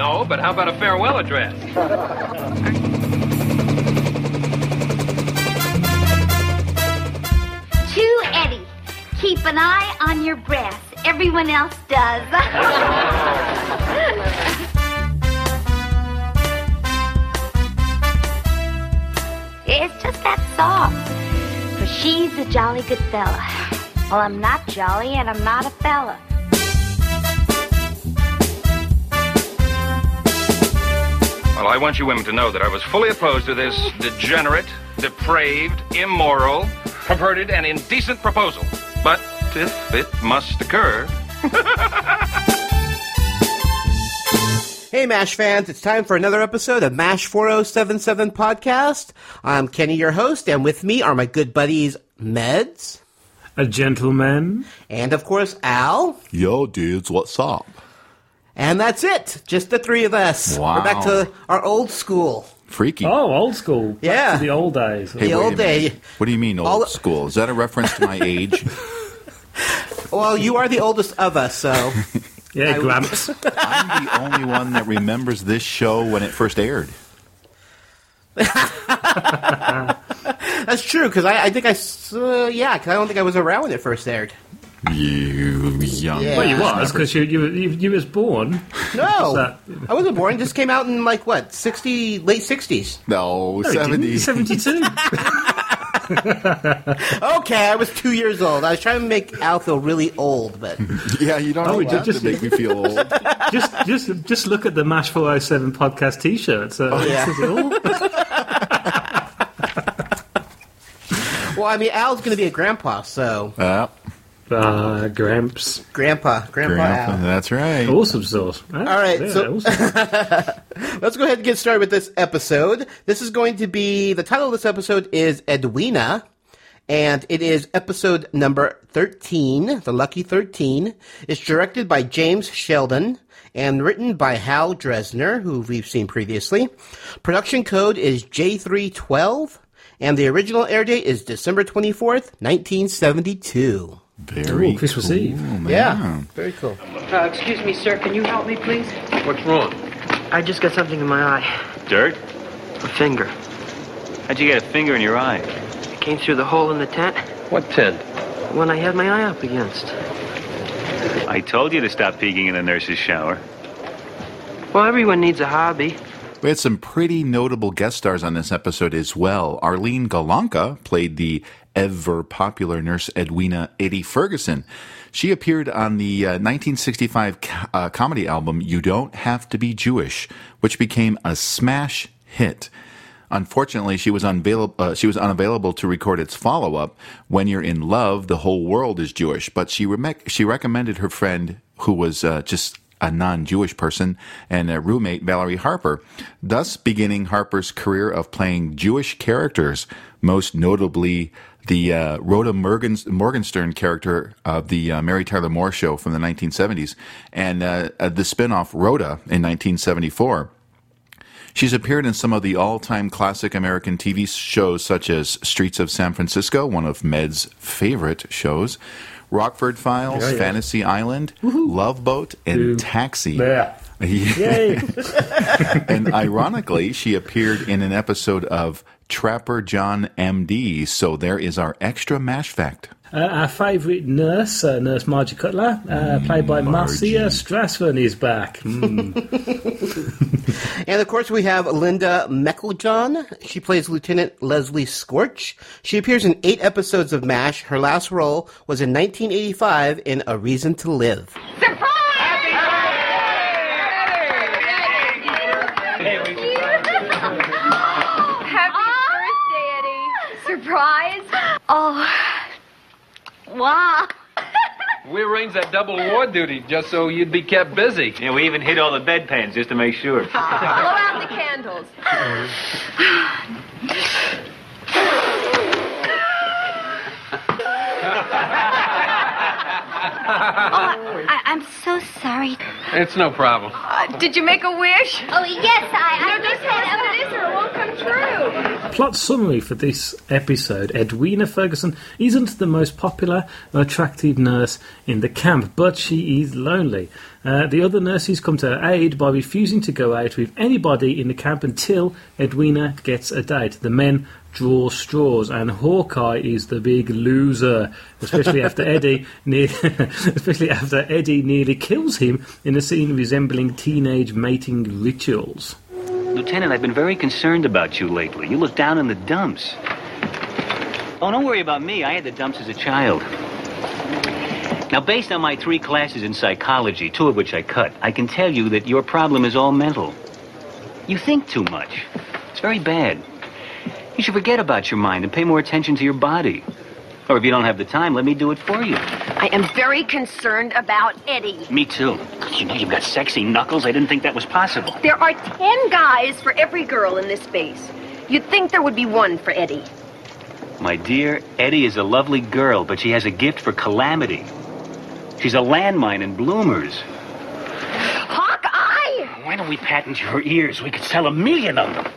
No, but how about a farewell address? To Eddie, keep an eye on your breath. Everyone else does. it's just that song. For she's a jolly good fella. Well, I'm not jolly and I'm not a fella. Well, I want you women to know that I was fully opposed to this degenerate, depraved, immoral, perverted, and indecent proposal. But if it must occur, Hey, MASH fans, it's time for another episode of MASH 4077 podcast. I'm Kenny, your host, and with me are my good buddies, Meds, A gentleman. and of course, Al. Yo, dudes, what's up? And that's it. Just the three of us. Wow. We're back to our old school. Freaky. Oh, old school. Back Yeah. to the old days. Hey, the old minute. day. What do you mean old All- school? Is that a reference to my age? Well, you are the oldest of us, so. yeah, I- Gramps. I'm the only one that remembers this show when it first aired. That's true, because I, I think I Uh, yeah, because I don't think I was around when it first aired. You young. Yeah. well, you was because you, you you you was born. No, that? I wasn't born. It just came out in like what sixty, late sixties. No, No, 70. 72. Okay, I was two years old. I was trying to make Al feel really old, but Yeah, you don't Oh, know we that just- to make me feel old. just just just look at the Mash 407 podcast T-shirts. Uh, yeah. says it all. well, I mean, Al's going to be a grandpa, so Uh, Ah, Gramps. grandpa, grandpa, grandpa, Al. that's right. Awesome sauce. All right, so- Let's go ahead and get started with this episode. This is going to be the title of this episode is Edwina, and it is episode number 13, the lucky 13. It's directed by James Sheldon and written by Hal Dresner, who we've seen previously. Production code is J312, and the original air date is December 24th, 1972. Very Ooh, Christmas cool, Eve. man. Yeah, very cool. Uh, excuse me, sir. Can you help me, please? what's wrong? I just got something in my eye. Dirt? A finger. How'd you get a finger in your eye? It came through the hole in the tent What tent? when I had my eye up against. I told you to stop peeking in the nurse's shower. Well, everyone needs a hobby. We had some pretty notable guest stars on this episode as well. Arlene Golonka played the ever popular nurse Edwina Eddie Ferguson. She appeared on the uh, 1965 co- uh, comedy album You Don't Have to Be Jewish, which became a smash hit. Unfortunately, she was unavailable. Uh, she was unavailable to record its follow-up. When you're in love, the whole world is Jewish. But she re- she recommended her friend, who was uh, just a non-Jewish person, and a roommate, Valerie Harper, thus beginning Harper's career of playing Jewish characters, most notably the uh, Rhoda Morgenstern character of the uh, Mary Tyler Moore show from the 1970s, and uh, the spin-off Rhoda in 1974. She's appeared in some of the all time classic American TV shows, such as Streets of San Francisco, one of Med's favorite shows, Rockford Files, Yeah, yeah. Fantasy Island, Love Boat, and Ooh. Taxi. Yeah. Yay. and ironically, she appeared in an episode of Trapper John MD. So there is our extra MASH fact. Uh, our favourite nurse, uh, Nurse Margie Cutler, uh, played by Marcia Strassman, is back. Mm. And of course, we have Linda Meiklejohn. She plays Lieutenant Leslie Scorch. She appears in eight episodes of MASH. Her last role was in 1985 in A Reason to Live. Happy birthday, Eddie. Surprise? Oh. Wow. We arranged that double ward duty just so you'd be kept busy. Yeah, we even hid all the bedpans just to make sure. Blow out the candles. Oh, I, I'm so sorry. It's no problem. Uh, did you make a wish? Oh, yes, I. I No, just tell us what it is or it won't come true. Plot summary for this episode Edwina Ferguson isn't the most popular or attractive nurse in the camp, but she is lonely. Uh, the other nurses come to her aid by refusing to go out with anybody in the camp until Edwina gets a date. The men draw straws, and Hawkeye is the big loser, especially after Eddie, ne- especially after Eddie nearly kills him in a scene resembling teenage mating rituals. Lieutenant, I've been very concerned about you lately. You look down in the dumps. Oh, don't worry about me. I had the dumps as a child. Now, based on my three classes in psychology, two of which I cut, I can tell you that your problem is all mental. You think too much. It's very bad. You should forget about your mind and pay more attention to your body. Or if you don't have the time, let me do it for you. I am very concerned about Eddie. Me too. You know you've got sexy knuckles. I didn't think that was possible. There are ten guys for every girl in this base. You'd think there would be one for Eddie. My dear, Eddie is a lovely girl, but she has a gift for calamity. She's a landmine in bloomers. Hawkeye! Why don't we patent your ears? We could sell a million of them.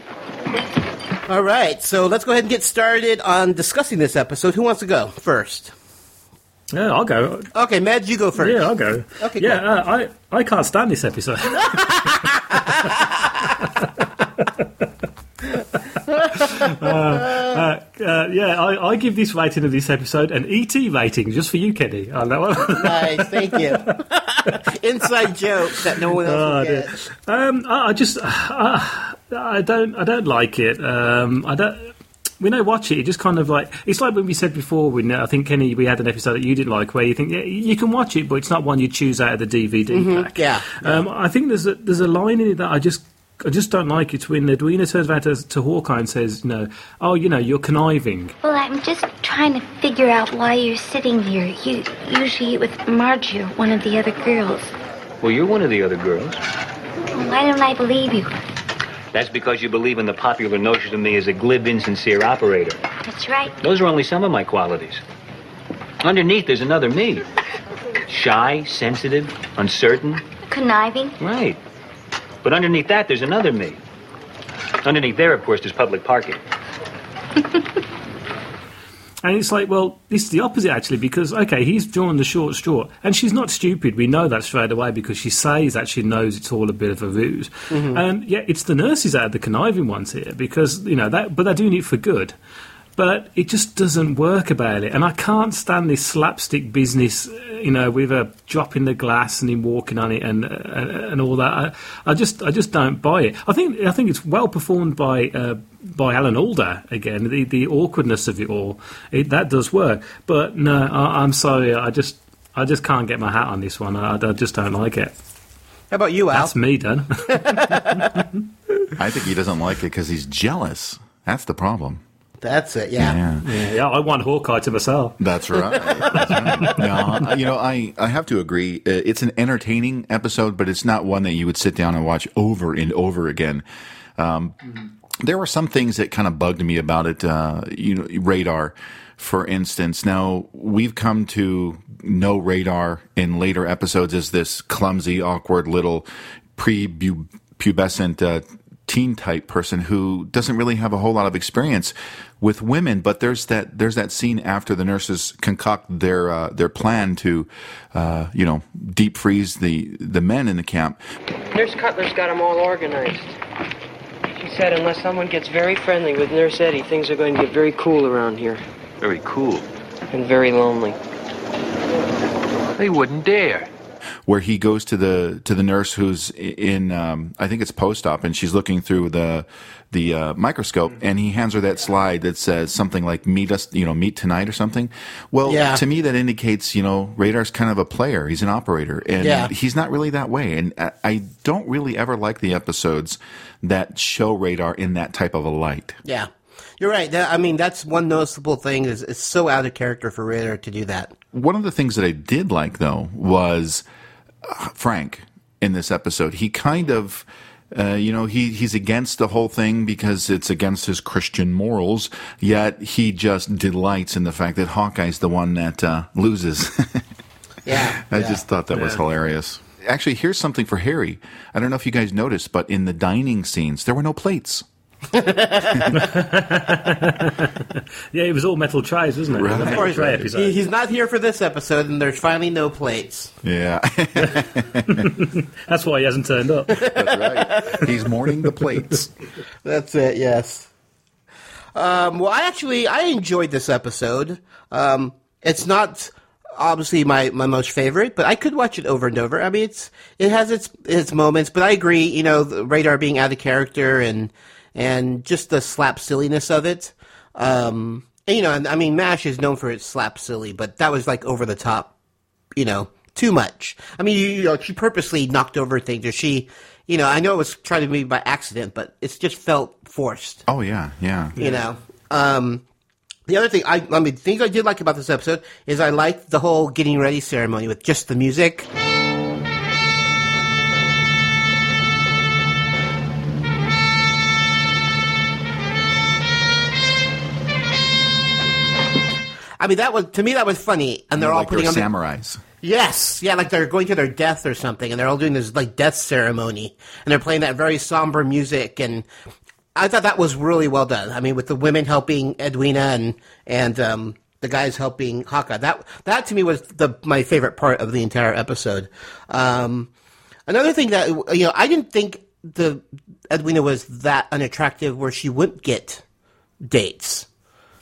All right, so let's go ahead and get started on discussing this episode. Who wants to go first? Yeah, I'll go. Okay, Mads, you go first. Yeah, I'll go. Okay, yeah, uh, I I can't stand this episode. Uh, uh, yeah, I, I give this rating of this episode an ET rating just for you, Kenny. On that one. Nice, thank you. Inside joke that no one else Oh, will get. Um, I, I just, uh, I don't, I don't like it. Um, I don't. When I watch it, it just kind of like it's like when we said before. When uh, I think Kenny, we had an episode that you didn't like, where you think yeah, you can watch it, but it's not one you choose out of the DVD pack. yeah, Um, I think there's a there's a line in it that I just. I just don't like it when Edwina turns around to, to Hawkeye and says, "No, oh, you know, you're conniving. Well, I'm just trying to figure out why you're sitting here. You usually eat with Margie or one of the other girls. Well, you're one of the other girls. Why don't I believe you? That's because you believe in the popular notion of me as a glib, insincere operator. That's right. Those are only some of my qualities. Underneath, there's another me. Shy, sensitive, uncertain. Conniving. Right. But underneath that, there's another me. Underneath there, of course, there's public parking. And it's like, well, this is the opposite actually, because okay, he's drawn the short straw, and she's not stupid. We know that straight away because she says that she knows it's all a bit of a ruse. Mm-hmm. And yeah, it's the nurses that are the conniving ones here because you know that, but they're doing it for good. But it just doesn't work about it, and I can't stand this slapstick business. You know, with her dropping the glass and him walking on it and uh, and all that. I, I just I just don't buy it. I think I think it's well performed by uh, by Alan Alda again. The the awkwardness of it all it, that does work. But no, I, I'm sorry. I just I just can't get my hat on this one. I, I just don't like it. How about you, Al? That's me done. I think he doesn't like it because he's jealous. That's the problem. That's it. Yeah. Yeah. yeah, I want Hawkeye to myself. That's right. That's right. No, you know, I, I have to agree. Uh, It's an entertaining episode, but it's not one that you would sit down and watch over and over again. Um, there were some things that kind of bugged me about it. Uh, you know, radar, for instance. Now we've come to know radar in later episodes as this clumsy, awkward little pre-pubescent uh, teen type person who doesn't really have a whole lot of experience with women. But there's that there's that scene after the nurses concoct their uh, their plan to, uh, you know, deep freeze the the men in the camp. Nurse Cutler's got them all organized. She said unless someone gets very friendly with Nurse Eddie, things are going to get very cool around here. Very cool. And very lonely. They wouldn't dare. Where he goes to the to the nurse who's in um, I think it's post op and she's looking through the the uh, microscope and he hands her that slide that says something like meet us you know meet tonight or something. Well, Yeah. to me that indicates you know Radar's kind of a player. He's an operator and Yeah. he's not really that way. And I, I don't really ever like the episodes that show Radar in that type of a light. Yeah. You're right. That, I mean, that's one noticeable thing is it's so out of character for Radar to do that. One of the things that I did like though was uh, Frank in this episode. He kind of, uh, you know, he he's against the whole thing because it's against his Christian morals. Yet he just delights in the fact that Hawkeye's the one that uh, loses. Yeah. I yeah. just thought that was hilarious. Actually, here's something for Harry. I don't know if you guys noticed, but in the dining scenes, there were no plates. Yeah, it was all metal trays, wasn't it? It was a Right. metal Of course, tray episode. he, he's not here for this episode, and there's finally no plates. Yeah, That's why he hasn't turned up. that's right. He's mourning the plates. That's it. Yes. Um, well, I actually I enjoyed this episode. Um, it's not obviously my, my most favorite, but I could watch it over and over. I mean, it's it has its its moments, but I agree. You know, the radar being out of character and and just the slap silliness of it. Um, and, you know, I mean, Mash is known for its slap silly, but that was like over the top. You know, too much. I mean, you, you know, she purposely knocked over things, or she. You know, I know it was trying to be by accident, but it's just felt forced Oh yeah, yeah. you know. Um, the other thing, I, I mean, things I did like about this episode is I liked the whole getting ready ceremony with just the music. I mean, that was to me that was funny, and they're all like putting on samurais. Yes, yeah, like they're going to their death or something, and they're all doing this like death ceremony, and they're playing that very somber music, and I thought that was really well done. I mean, with the women helping Edwina and and um, the guys helping Haka, that that to me was the my favorite part of the entire episode. Um, another thing that you know, I didn't think the Edwina was that unattractive where she wouldn't get dates.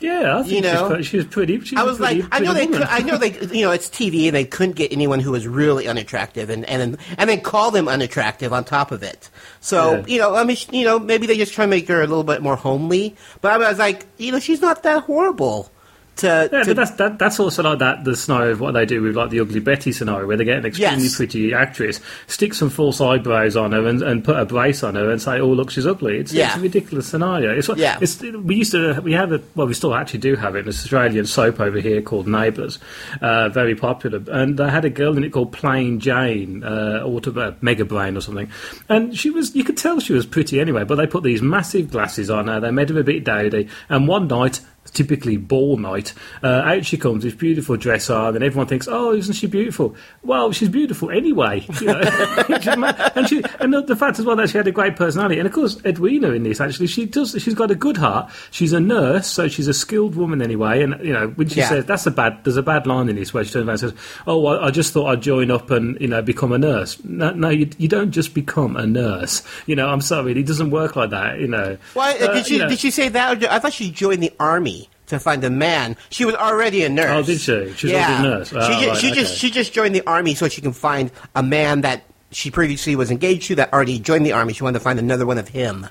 Yeah, I think You know, she was pretty. She I a was like, pretty- I know they, could, I know they, you know, it's TV and they couldn't get anyone who was really unattractive, and and and then call them unattractive on top of it. So Yeah. you know, I mean, you know, maybe they just try to make her a little bit more homely. But I was like, you know, she's not that horrible. To, Yeah, to but that's that, that's also like that the scenario of what they do with like the ugly Betty scenario, where they get an extremely Yes. pretty actress, stick some false eyebrows on her, and, and put a brace on her, and say, "Oh, look, she's ugly." It's, Yeah. it's a ridiculous scenario. It's, what- Yeah. it's we used to we have a well, we still actually do have it. An Australian soap over here called Neighbours, uh, very popular, and they had a girl in it called Plain Jane, uh, or to, uh, Mega Brain or something, and she was you could tell she was pretty anyway, but they put these massive glasses on her, they made her a bit dowdy, and one night typically ball night. Uh, out she comes, this beautiful dress on, and everyone thinks, "Oh, isn't she beautiful?" Well, she's beautiful anyway, you know. And she, and the, the fact as well that she had a great personality, and of course Edwina in this actually, she does, she's got a good heart. She's a nurse, so she's a skilled woman anyway. And you know, when she Yeah. says that's a bad, there's a bad line in this where she turns around and says, "Oh, I, I just thought I'd join up and you know become a nurse." No, no, you, you don't just become a nurse. You know, I'm sorry, it doesn't work like that. You know. why Uh, did she you know. did she say that? I thought she joined the army to find a man. She was already a nurse. Oh, did she? She's yeah. already a nurse. she Oh, ju- right, she just she just joined the army so she can find a man that she previously was engaged to that already joined the army. She wanted to find another one of him.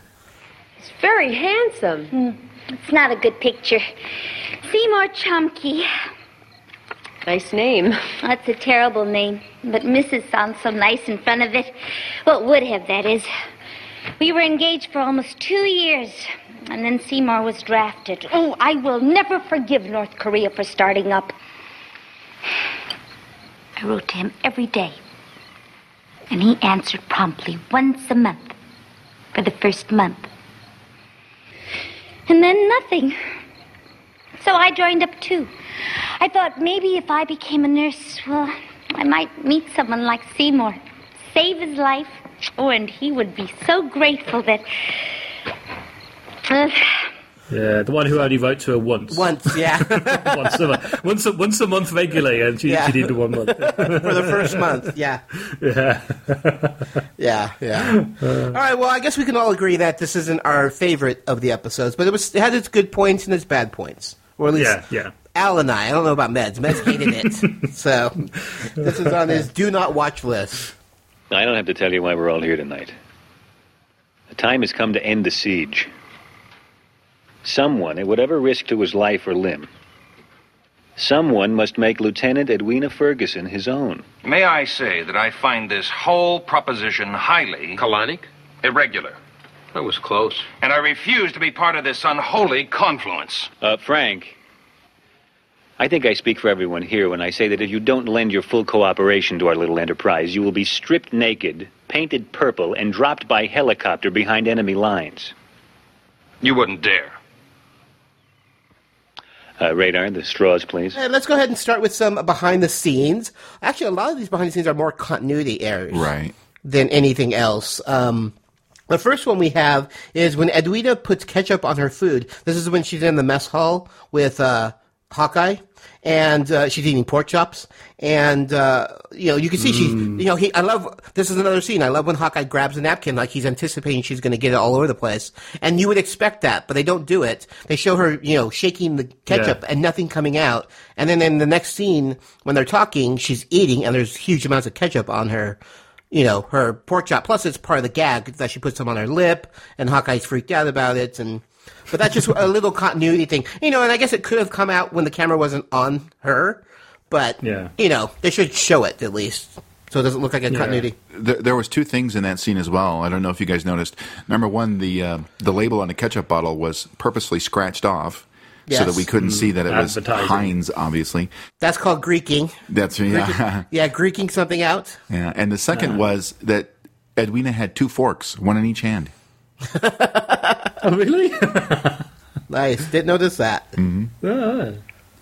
He's very handsome. Hmm. It's not a good picture. Seymour Chomke. Nice name. That's a terrible name, but Mrs. sounds so nice in front of it. Well, it would have, that is. We were engaged for almost two years, and then Seymour was drafted. Oh, I will never forgive North Korea for starting up. I wrote to him every day, and he answered promptly once a month for the first month. And then nothing. So I joined up too. I thought maybe if I became a nurse, well, I might meet someone like Seymour, save his life. Oh, and he would be so grateful that. Uh, Yeah, the one who only wrote to her once. Once, yeah, once, a, month- once, a, once a month regularly, and she, Yeah. she did one month. for the first month. Yeah, yeah. yeah, yeah. all right. Well, I guess we can all agree that this isn't our favorite of the episodes, but it was it had its good points and its bad points, or at least Yeah, yeah. Al and I. I don't know about Meds. Meds hated it, so this is on his do not watch list. I don't have to tell you why we're all here tonight. The time has come to end the siege. Someone, at whatever risk to his life or limb, someone must make Lieutenant Edwina Ferguson his own. May I say that I find this whole proposition highly Kalanick? irregular, That was close. and I refuse to be part of this unholy confluence. Uh, Frank, I think I speak for everyone here when I say that if you don't lend your full cooperation to our little enterprise, you will be stripped naked, painted purple, and dropped by helicopter behind enemy lines. You wouldn't dare. Uh, radar, the straws, please. And let's go ahead and start with some behind the scenes. Actually, a lot of these behind the scenes are more continuity errors. Right. than anything else. Um, The first one we have is when Edwina puts ketchup on her food. This is when she's in the mess hall with uh, Hawkeye, and uh, she's eating pork chops. And uh, you know, you can see she, you know, he. I love. This is another scene. I love when Hawkeye grabs a napkin, like he's anticipating she's going to get it all over the place. And you would expect that, but they don't do it. They show her, you know, shaking the ketchup Yeah. and nothing coming out. And then in the next scene, when they're talking, she's eating, and there's huge amounts of ketchup on her you know, her pork chop. Plus, it's part of the gag that she puts some on her lip, and Hawkeye's freaked out about it. And but that's just a little continuity thing, you know. And I guess it could have come out when the camera wasn't on her, but Yeah. you know, they should show it at least, so it doesn't look like a continuity. There, there was two things in that scene as well. I don't know if you guys noticed. Number one, the uh, the label on the ketchup bottle was purposely scratched off so that we couldn't see that it was Advertising. Heinz. Obviously, That's called Greeking. that's yeah, Yeah, Greeking something out. yeah. And the second was that Edwina had two forks, one in each hand. Oh, really? Nice. Didn't notice that. Ah.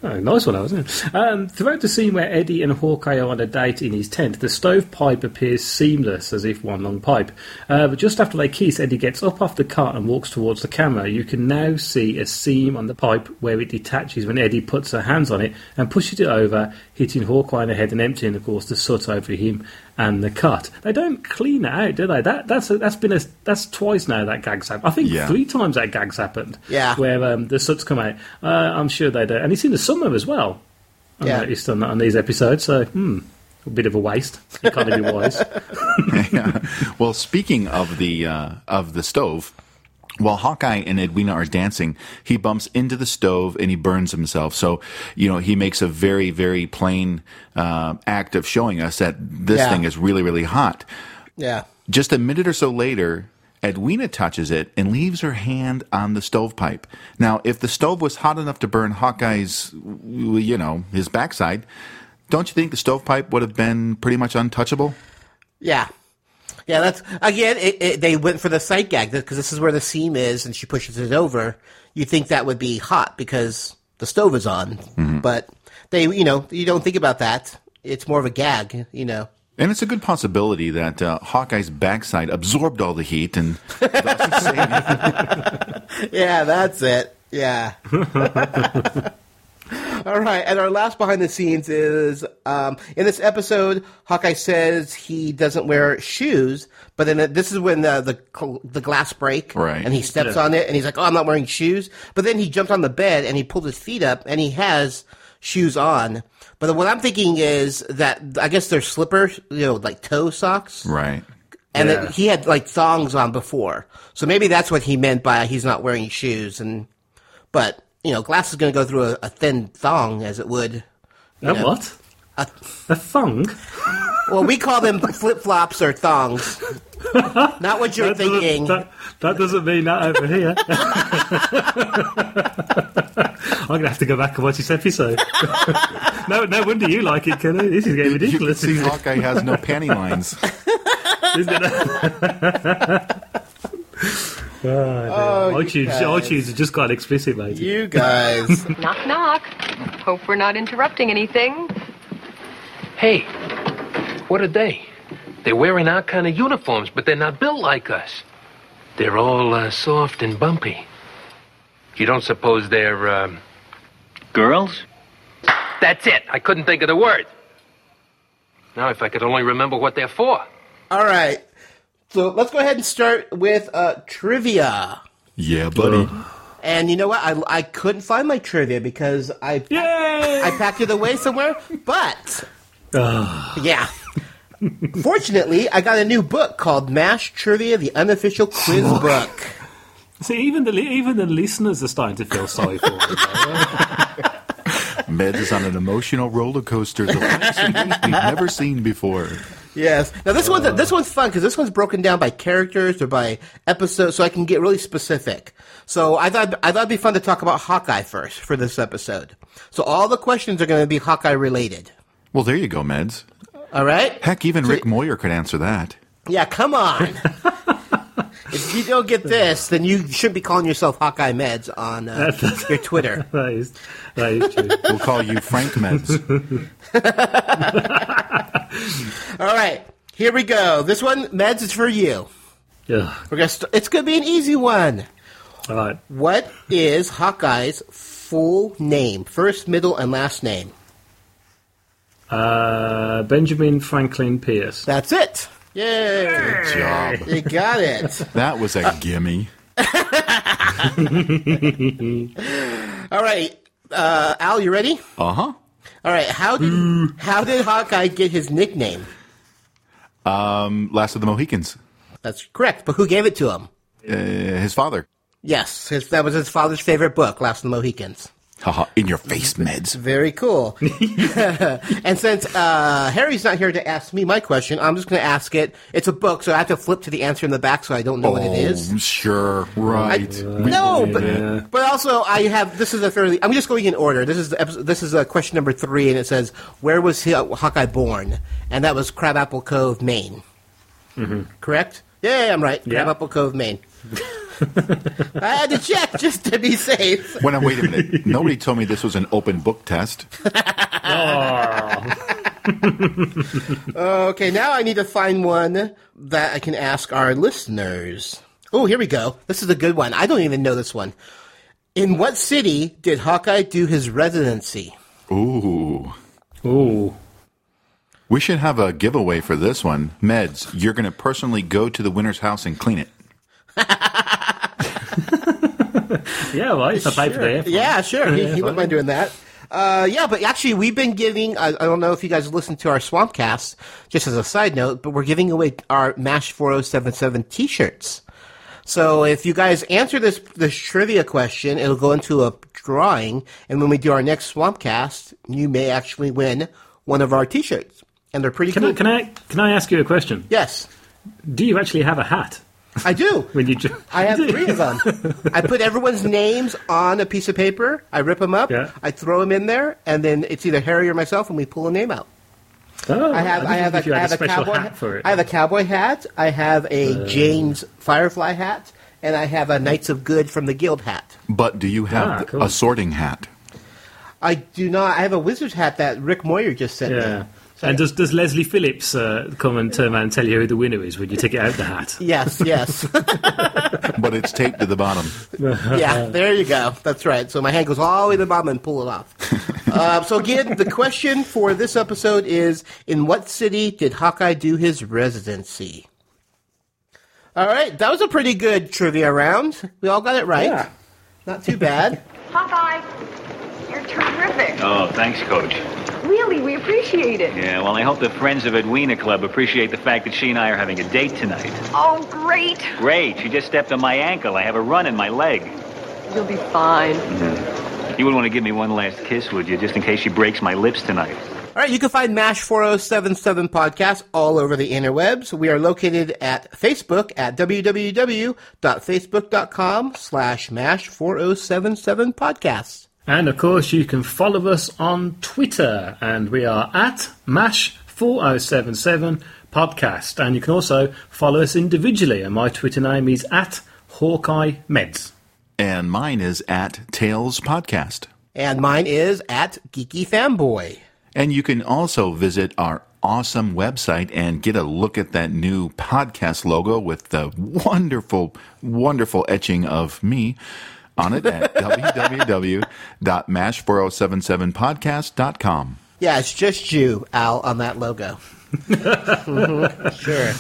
Oh, nice one, that wasn't it? Um, throughout the scene where Eddie and Hawkeye are on a date in his tent, the stovepipe appears seamless, as if one long pipe. Uh, but just after they kiss, Eddie gets up off the cart and walks towards the camera. You can now see a seam on the pipe where it detaches when Eddie puts her hands on it and pushes it over, hitting Hawkeye in the head and emptying, of course, the soot over him and the cut. They don't clean it out, do they? That that's that's been a that's twice now that gag's happened. I think Yeah. three times that gag's happened. Yeah. where um, the soot's come out. Uh, I'm sure they do, and it's in the summer as well. I Yeah. noticed on, on these episodes. So, hmm, a bit of a waste. Be wise. Yeah. Well, speaking of the uh, of the stove, while Hawkeye and Edwina are dancing, he bumps into the stove and he burns himself. So, you know, he makes a very, very plain uh, act of showing us that this Yeah. thing is really, really hot. Yeah. Just a minute or so later, Edwina touches it and leaves her hand on the stovepipe. Now, if the stove was hot enough to burn Hawkeye's, you know, his backside, don't you think the stovepipe would have been pretty much untouchable? Yeah. Yeah, that's again. It, it, they went for the sight gag because this is where the seam is, and she pushes it over. You think that would be hot because the stove is on, but they, you know, you don't think about that. It's more of a gag, you know. And it's a good possibility that uh, Hawkeye's backside absorbed all the heat and Yeah, that's it. Yeah. All right, and our last behind the scenes is um, in this episode. Hawkeye says he doesn't wear shoes, but then uh, this is when the the, the glass break, Right. And he steps Yeah. on it, and he's like, "Oh, I'm not wearing shoes." But then he jumped on the bed and he pulled his feet up, and he has shoes on. But what I'm thinking is that I guess they're slippers, you know, like toe socks, Right. and Yeah. he had like thongs on before. So maybe that's what he meant by he's not wearing shoes. And but you know, glass is going to go through a, a thin thong as it would. A what? A, A thong? well, we call them flip flops or thongs. Not what you're That doesn't- thinking. That, that doesn't mean that over here. I'm going to have to go back and watch this episode. no, no wonder you like it, Kenny. This is getting ridiculous. You can ridiculous. see Hawkeye has no panty lines. Isn't oh, you iTunes, guys. iTunes has just got explicit, mate. you guys. Knock, knock. Hope we're not interrupting anything. Hey, what are they? They're wearing our kind of uniforms, but they're not built like us. They're all uh, soft and bumpy. You don't suppose they're, um, Girls? that's it. I couldn't think of the word. Now, if I could only remember what they're for. All right. So let's go ahead and start with uh, trivia. Yeah, buddy. And you know what? I, I couldn't find my trivia because I Yay! I packed it away somewhere. But Ah. yeah. Fortunately, I got a new book called Mash Trivia: The Unofficial Quiz Book. See, even the li- even the listeners are starting to feel sorry for me. Meds is on an emotional roller coaster the likes of which we've never seen before. Yes. Now this one's this one's fun because this one's broken down by characters or by episodes, so I can get really specific. So I thought I thought it'd be fun to talk about Hawkeye first for this episode. So all the questions are going to be Hawkeye related. Well, there you go, Meds. All right. Heck, even Rick Moyer could answer that. Yeah, come on. if you don't get this, then you shouldn't be calling yourself Hawkeye Meds on uh, your Twitter. that is that is true. We'll call you Frank Meds. All right, here we go. This one, Meds, is for you. Yeah. We're gonna st- it's going to be an easy one. All right. What is Hawkeye's full name? First, middle, and last name. Uh, Benjamin Franklin Pierce. That's it. Yay! Good job. You got it. That was a gimme. All right, uh, Al, you ready? Uh huh. All right. How did how did Hawkeye get his nickname? Um, Last of the Mohicans. That's correct. But who gave it to him? Uh, his father. Yes, his, that was his father's favorite book, Last of the Mohicans. Haha, in your face, meds. Very cool. and since uh, Harry's not here to ask me my question, I'm just going to ask it. It's a book, so I have to flip to the answer in the back, so I don't know what it is. Oh, Sure, right. We No, get but but also I have this is a fairly. I'm just going in order. This is episode, this is uh question number three, and it says where was he, Hawkeye born? And that was Crabapple Cove, Maine. Correct? Yeah, I'm right. Yeah. Crabapple Cove, Maine. I had to check just to be safe. Well, now, wait a minute. Nobody told me this was an open book test. Oh. Okay, now I need to find one that I can ask our listeners. Oh, here we go. This is a good one. I don't even know this one. In what city did Hawkeye do his residency? Ooh. Ooh. We should have a giveaway for this one. Meds, you're going to personally go to the winner's house and clean it. Yeah, well, it's a pipe for the airphone. Yeah, sure. He, he wouldn't mind doing that. Uh, yeah, but actually, we've been giving. I, I don't know if you guys listened to our Swampcast, just as a side note, but we're giving away our MASH 4077 t shirts. So if you guys answer this this trivia question, it'll go into a drawing, and when we do our next Swampcast, you may actually win one of our t shirts. And they're pretty Can cool. I, can I can I ask you a question? yes, Do you actually have a hat I do. when you? ju- I have three of them. I put everyone's names on a piece of paper. I rip them up. Yeah. I throw them in there, and then it's either Harry or myself, and we pull a name out. Oh, I have. I, didn't have think a, you I had have a special cowboy hat for it. I have a cowboy hat. I have a Uh. Jayne's Firefly hat, and I have a Knights of Good from the Guild hat. But do you have Ah, cool. a sorting hat? I do not. I have a wizard's hat that Rick Moyer just sent yeah. me. And does does Leslie Phillips uh, come and turn around and tell you who the winner is when you take it out the hat? Yes, yes. But it's taped to the bottom. yeah, there you go. That's right. So my hand goes all the way to the bottom and pull it off. uh, so again, the question for this episode is: In what city did Hawkeye do his residency? All right, that was a pretty good trivia round. We all got it right. Yeah. Not too bad. Hawkeye, you're terrific. Oh, thanks, Coach. Really, we appreciate it. Yeah, well, I hope the Friends of Edwina Club appreciate the fact that she and I are having a date tonight. Oh, great. Great, she just stepped on my ankle. I have a run in my leg. You'll be fine. Mm-hmm. You wouldn't want to give me one last kiss, would you, just in case she breaks my lips tonight? All right, you can find MASH 4077 podcast all over the interwebs. We are located at Facebook at www.facebook.com slash MASH 4077 podcasts. And of course, you can follow us on Twitter, and we are at Mash4077 Podcast. And you can also follow us individually, and my Twitter name is at Hawkeye Meds. And mine is at Tales Podcast. And mine is at Geeky Fanboy. And you can also visit our awesome website and get a look at that new podcast logo with the wonderful, wonderful etching of me on it at www.mash4077podcast.com. Yeah, it's just you, Al, on that logo. Sure.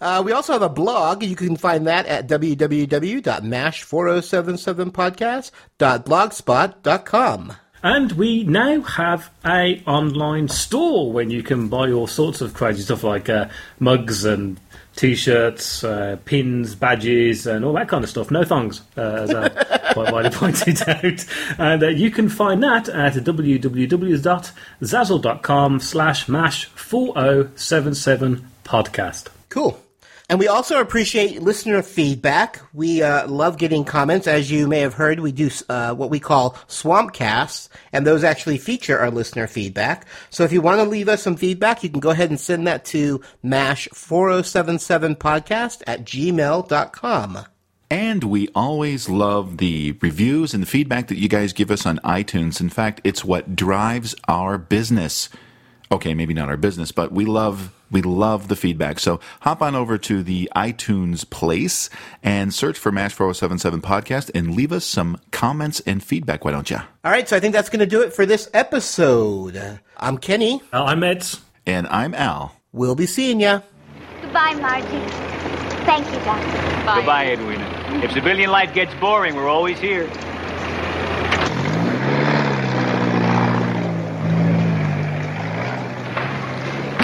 Uh, we also have a blog. You can find that at www.mash4077podcast.blogspot.com. And we now have a online store when you can buy all sorts of crazy stuff like uh, mugs and t-shirts, uh, pins, badges, and all that kind of stuff. No thongs, uh, as I quite widely pointed out. And uh, you can find that at www.zazzle.com slash mash 4077 podcast. Cool. And we also appreciate listener feedback. We uh, love getting comments. As you may have heard, we do uh, what we call swamp casts, and those actually feature our listener feedback. So if you want to leave us some feedback, you can go ahead and send that to mash4077podcast at gmail.com. And we always love the reviews and the feedback that you guys give us on iTunes. In fact, it's what drives our business. Okay, maybe not our business, but we love We love the feedback. So hop on over to the iTunes place and search for MASH 4077 podcast and leave us some comments and feedback, why don't you? All right, so I think that's going to do it for this episode. I'm Kenny. I'm Eds. And I'm Al. We'll be seeing ya. Goodbye, Margie. Thank you, Doctor. Goodbye, Edwina. If civilian life gets boring, we're always here.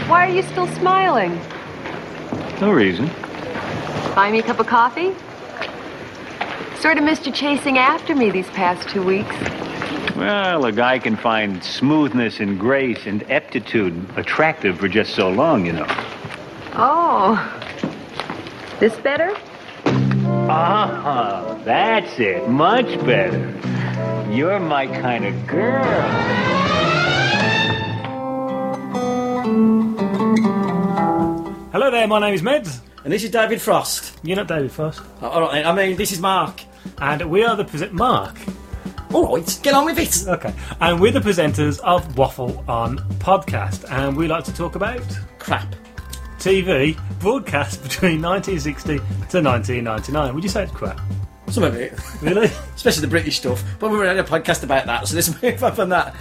Why are you still smiling? No reason. Buy me a cup of coffee? Sort of missed you chasing after me these past two weeks. Well, a guy can find smoothness and grace and aptitude attractive for just so long, you know. Oh. This better? Ah, that's it. Much better. You're my kind of girl. Hello there, my name is Meds. And this is David Frost. You're not David Frost. All right, I mean, this is Mark. And we are the present Mark. All right, get on with it. Okay. And we're the presenters of Waffle On Podcast. And we like to talk about Crap. TV broadcast between 1960 to 1999. Would you say it's crap? Some of it. Really? Especially the British stuff. But we were on a podcast about that, so let's move on from that.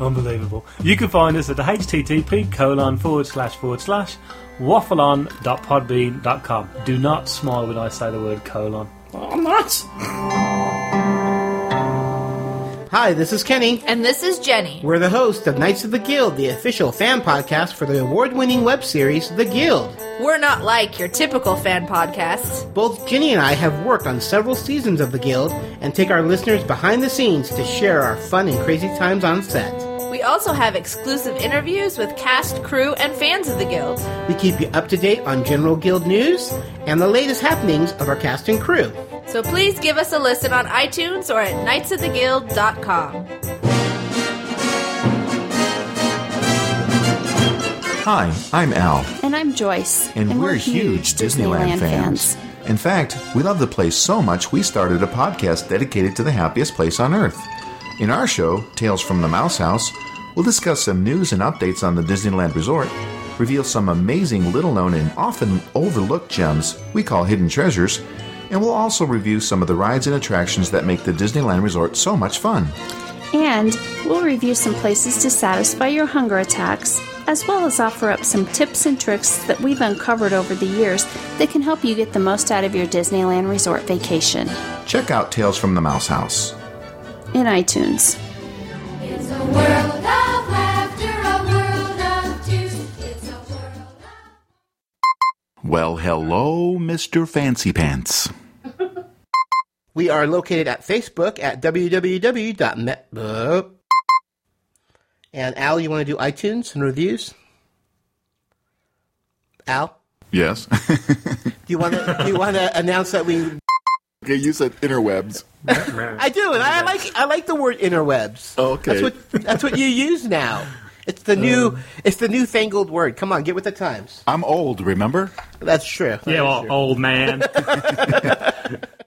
Unbelievable. You can find us at the http colon forward slash forward slash waffleon.podbean.com. Do not smile when I say the word colon. I'm not. Hi, this is Kenny. And this is Jenny. We're the hosts of Knights of the Guild, the official fan podcast for the award winning web series The Guild. We're not like your typical fan podcasts. Both Jenny and I have worked on several seasons of The Guild and take our listeners behind the scenes to share our fun and crazy times on set. We also have exclusive interviews with cast, crew, and fans of the Guild. We keep you up to date on general Guild news and the latest happenings of our cast and crew. So please give us a listen on iTunes or at knightsoftheguild.com. Hi, I'm Al. And I'm Joyce. And, we're, huge Disneyland, fans. In fact, we love the place so much we started a podcast dedicated to the happiest place on earth. In our show, Tales from the Mouse House, we'll discuss some news and updates on the Disneyland Resort, reveal some amazing little known and often overlooked gems we call hidden treasures, and we'll also review some of the rides and attractions that make the Disneyland Resort so much fun. And we'll review some places to satisfy your hunger attacks, as well as offer up some tips and tricks that we've uncovered over the years that can help you get the most out of your Disneyland Resort vacation. Check out Tales from the Mouse House in iTunes. Well, hello, Mr. Fancy Pants. We are located at Facebook at www.met. And Al, you want to do iTunes and reviews? Al, Yes. do you want to do you want to announce that we? okay, you said interwebs. I do, and I like I like the word interwebs. Okay. That's what that's what you use now. It's the new uh. it's the newfangled word. Come on, get with the times. I'm old, remember? That's true. That Yeah, is well, true. old man.